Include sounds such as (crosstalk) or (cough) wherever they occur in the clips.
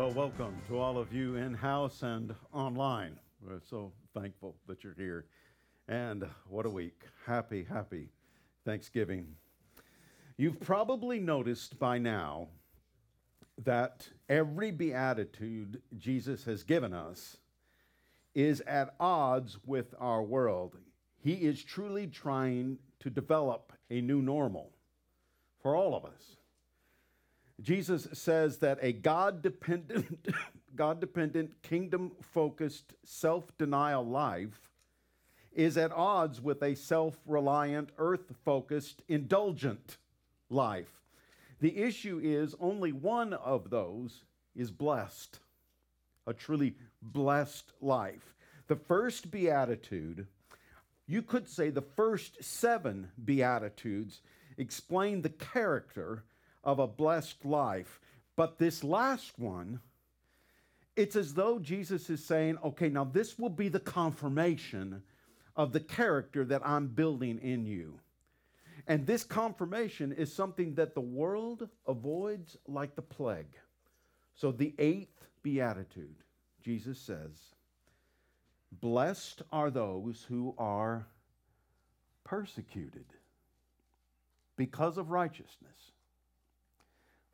Well, welcome to all of you in house and online. We're so thankful that you're here. And what a week. Happy, happy Thanksgiving. You've probably noticed by now that every beatitude Jesus has given us is at odds with our world. He is truly trying to develop a new normal for all of us. Jesus says that a God dependent, (laughs) God dependent, kingdom focused, self denial life is at odds with a self reliant, earth focused, indulgent life. The issue is only one of those is blessed, a truly blessed life. The first beatitude, you could say the first seven beatitudes explain the character of a blessed life. But this last one, it's as though Jesus is saying, okay, now this will be the confirmation of the character that I'm building in you. And this confirmation is something that the world avoids like the plague. So, the eighth beatitude, Jesus says, Blessed are those who are persecuted because of righteousness,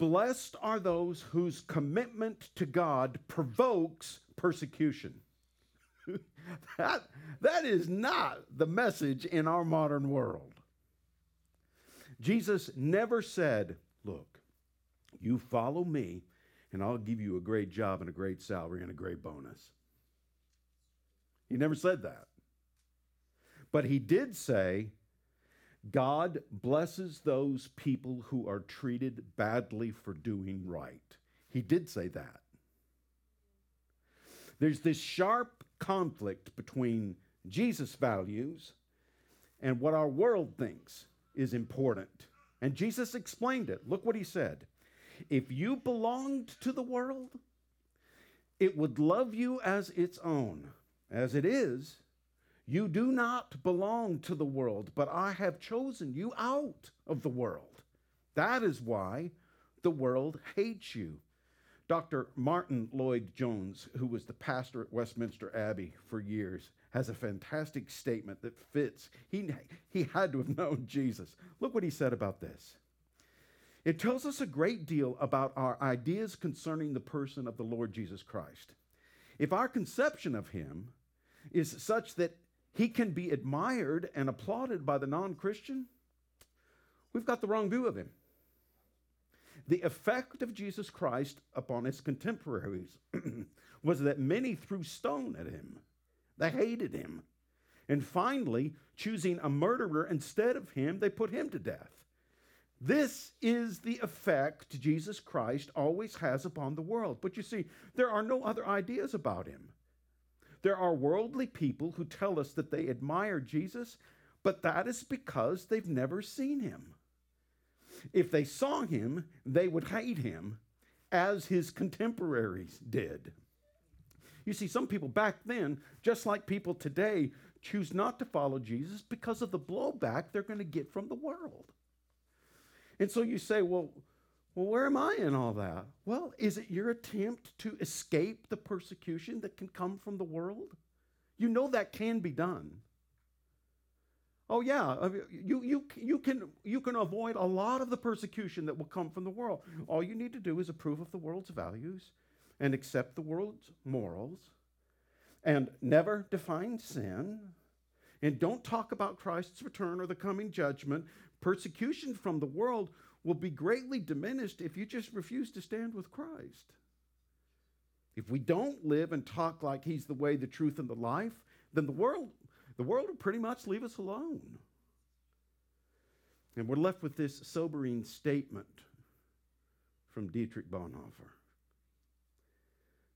Blessed are those whose commitment to God provokes persecution. (laughs) that, that is not the message in our modern world. Jesus never said, Look, you follow me, and I'll give you a great job and a great salary and a great bonus. He never said that. But he did say, God blesses those people who are treated badly for doing right. He did say that. There's this sharp conflict between Jesus' values and what our world thinks is important. And Jesus explained it. Look what he said. If you belonged to the world, it would love you as its own. As it is, you do not belong to the world, but I have chosen you out of the world. That is why the world hates you. Dr. Martyn Lloyd-Jones, who was the pastor at Westminster Abbey for years, has a fantastic statement that fits. He, he had to have (laughs) known Jesus. Look what he said about this. It tells us a great deal about our ideas concerning the person of the Lord Jesus Christ. If our conception of him is such that he can be admired and applauded by the non Christian, we've got the wrong view of him. The effect of Jesus Christ upon his contemporaries (clears throat) was that many threw stone at him. They hated him. And finally, choosing a murderer instead of him, they put him to death. This is the effect Jesus Christ always has upon the world. But you see, there are no other ideas about him. There are worldly people who tell us that they admire Jesus, but that is because they've never seen him. If they saw him, they would hate him as his contemporaries did. You see, some people back then, just like people today, choose not to follow Jesus because of the blowback they're going to get from the world. And so you say, well, well, where am I in all that? Well, is it your attempt to escape the persecution that can come from the world? You know that can be done. Oh yeah, uh, you, you, you, can, you can avoid a lot of the persecution that will come from the world. All you need to do is approve of the world's values and accept the world's morals and never define sin and don't talk about Christ's return or the coming judgment. Persecution from the world will be greatly diminished if you just refuse to stand with Christ. If we don't live and talk like he's the way, the truth, and the life, then the world, the world will pretty much leave us alone. And we're left with this sobering statement from Dietrich Bonhoeffer.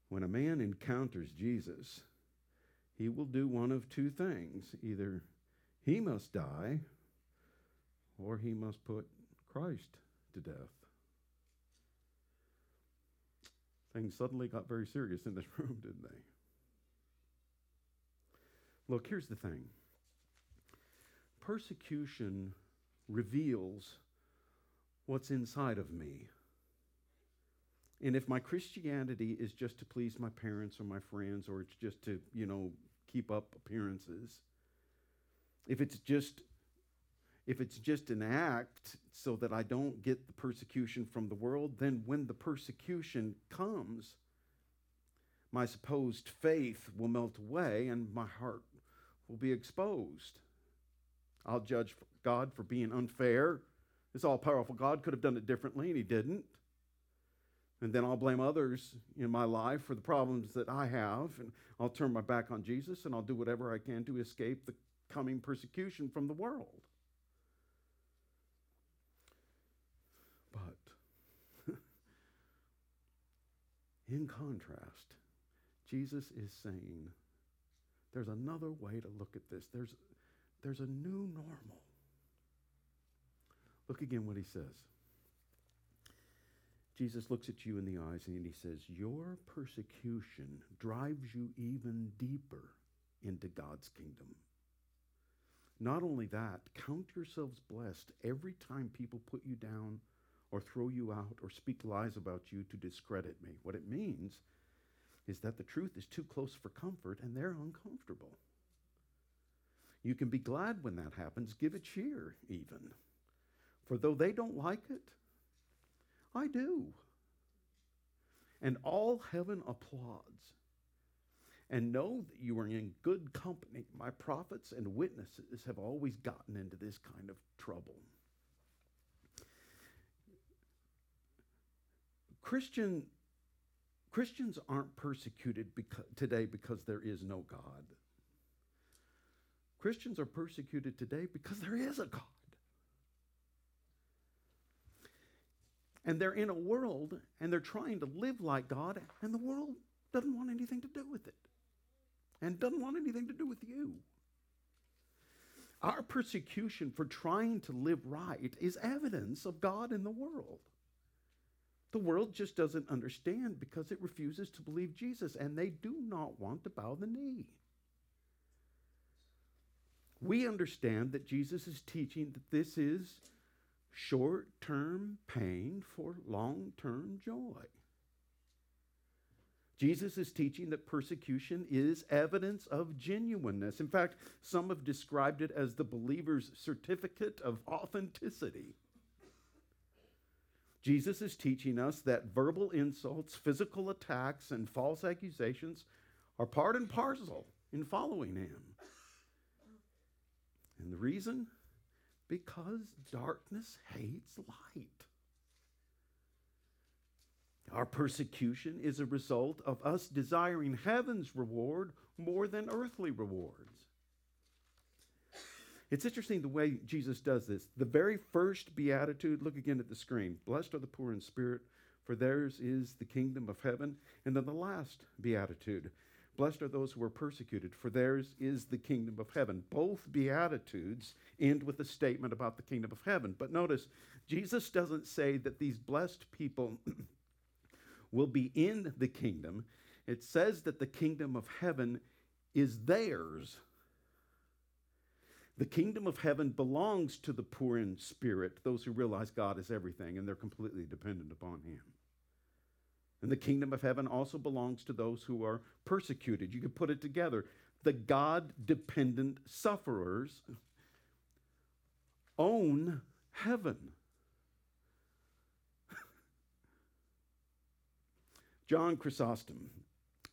when a man encounters Jesus, he will do one of two things. Either he must die or he must put Christ to death. Things suddenly got very serious in this (laughs) room, didn't they? Look, here's the thing persecution reveals what's inside of me. And if my Christianity is just to please my parents or my friends, or it's just to, you know, keep up appearances, if it's just if it's just an act so that I don't get the persecution from the world, then when the persecution comes, my supposed faith will melt away and my heart will be exposed. I'll judge God for being unfair. This all powerful God could have done it differently, and He didn't. And then I'll blame others in my life for the problems that I have, and I'll turn my back on Jesus, and I'll do whatever I can to escape the coming persecution from the world. But in contrast, Jesus is saying there's another way to look at this. There's, there's a new normal. Look again what he says. Jesus looks at you in the eyes and he says, Your persecution drives you even deeper into God's kingdom. Not only that, count yourselves blessed every time people put you down or throw you out or speak lies about you to discredit me. What it means is that the truth is too close for comfort and they're uncomfortable. You can be glad when that happens, give a cheer even. For though they don't like it, I do. And all heaven applauds. And know that you are in good company. My prophets and witnesses have always gotten into this kind of trouble. Christian, Christians aren't persecuted today because there is no God. Christians are persecuted today because there is a God. And they're in a world and they're trying to live like God, and the world doesn't want anything to do with it and doesn't want anything to do with you. Our persecution for trying to live right is evidence of God in the world. The world just doesn't understand because it refuses to believe Jesus, and they do not want to bow the knee. We understand that Jesus is teaching that this is short term pain for long term joy. Jesus is teaching that persecution is evidence of genuineness. In fact, some have described it as the believer's certificate of authenticity. Jesus is teaching us that verbal insults, physical attacks, and false accusations are part and parcel in following him. And the reason? Because darkness hates light. Our persecution is a result of us desiring heaven's reward more than earthly rewards. It's interesting the way Jesus does this. The very first beatitude, look again at the screen. Blessed are the poor in spirit, for theirs is the kingdom of heaven. And then the last beatitude, Blessed are those who are persecuted, for theirs is the kingdom of heaven. Both Beatitudes end with a statement about the kingdom of heaven. But notice, Jesus doesn't say that these blessed people (clears throat) will be in the kingdom. It says that the kingdom of heaven is theirs. The kingdom of heaven belongs to the poor in spirit, those who realize God is everything and they're completely dependent upon Him. And the kingdom of heaven also belongs to those who are persecuted. You could put it together. The God dependent sufferers own heaven. (laughs) John Chrysostom,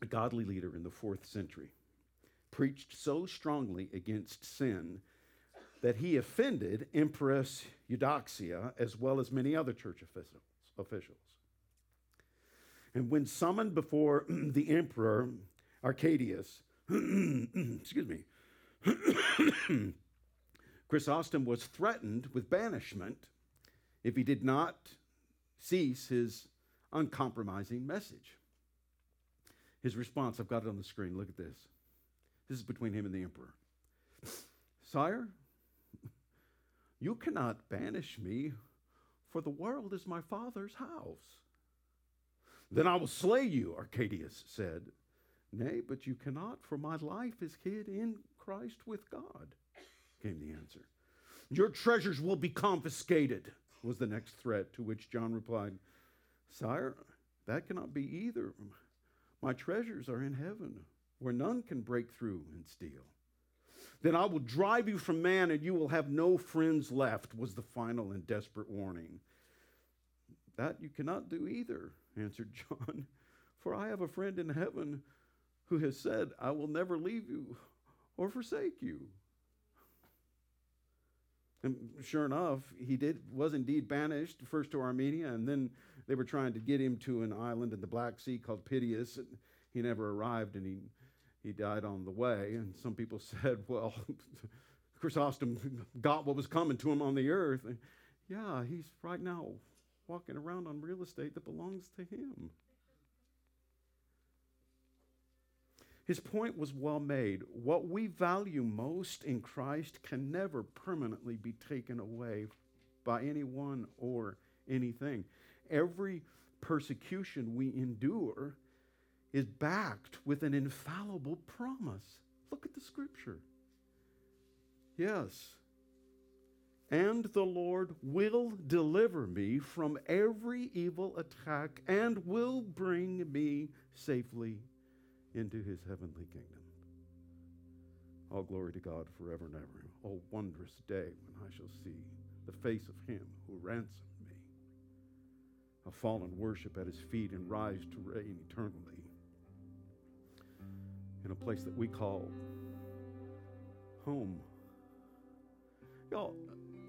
a godly leader in the fourth century, preached so strongly against sin that he offended Empress Eudoxia as well as many other church officials. And when summoned before (clears throat) the emperor Arcadius, (clears throat) excuse me, (clears throat) Chrysostom was threatened with banishment if he did not cease his uncompromising message. His response, I've got it on the screen. Look at this. This is between him and the emperor. Sire, you cannot banish me, for the world is my father's house. Then I will slay you, Arcadius said. Nay, but you cannot, for my life is hid in Christ with God, came the answer. Your treasures will be confiscated, was the next threat, to which John replied, Sire, that cannot be either. My treasures are in heaven, where none can break through and steal. Then I will drive you from man, and you will have no friends left, was the final and desperate warning. That you cannot do either, answered (laughs) John, for I have a friend in heaven who has said, I will never leave you or forsake you. And sure enough, he did was indeed banished first to Armenia, and then they were trying to get him to an island in the Black Sea called Pityus. And he never arrived, and he he died on the way. And some people (laughs) said, well, (laughs) Chrysostom got what was coming to him on the earth. And yeah, he's right now walking around on real estate that belongs to him. His point was well made. What we value most in Christ can never permanently be taken away by anyone or anything. Every persecution we endure is backed with an infallible promise. Look at the scripture. Yes. And the Lord will deliver me from every evil attack and will bring me safely into his heavenly kingdom. All glory to God forever and ever. Oh, wondrous day when I shall see the face of him who ransomed me. I'll fall and worship at his feet and rise to reign eternally in a place that we call home. Y'all,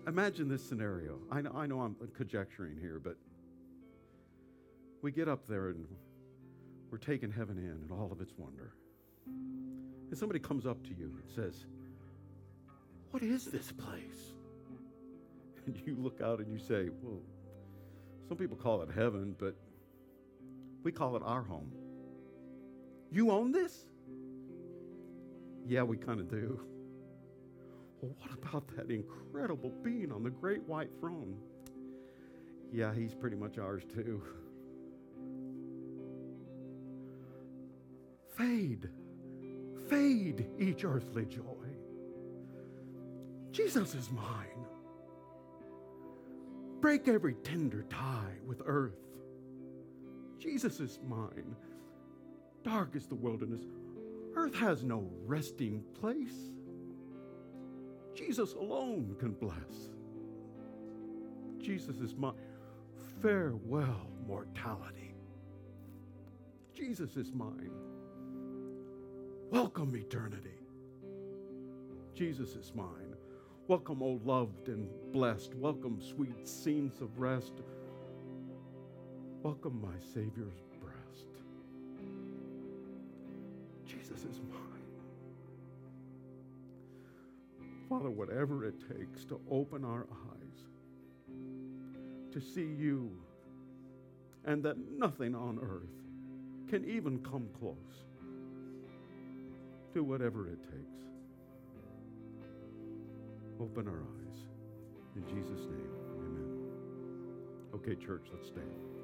imagine this scenario. I know, I know I'm conjecturing here, but we get up there and we're taking heaven in and all of its wonder. And somebody comes up to you and says, What is this place? And you look out and you say, Well, some people call it heaven, but we call it our home. You own this? Yeah, we kind of do. Well, what about that incredible being on the great white throne? Yeah, he's pretty much ours too. Fade, fade each earthly joy. Jesus is mine. Break every tender tie with earth. Jesus is mine. Dark is the wilderness. Earth has no resting place. Jesus alone can bless. Jesus is mine. Farewell, mortality. Jesus is mine. Welcome, eternity. Jesus is mine. Welcome, O loved and blessed. Welcome, sweet scenes of rest. Welcome, my Savior's Jesus is mine. Father, whatever it takes to open our eyes to see you and that nothing on earth can even come close do whatever it takes. Open our eyes. In Jesus' name, amen. Okay, church, let's stand.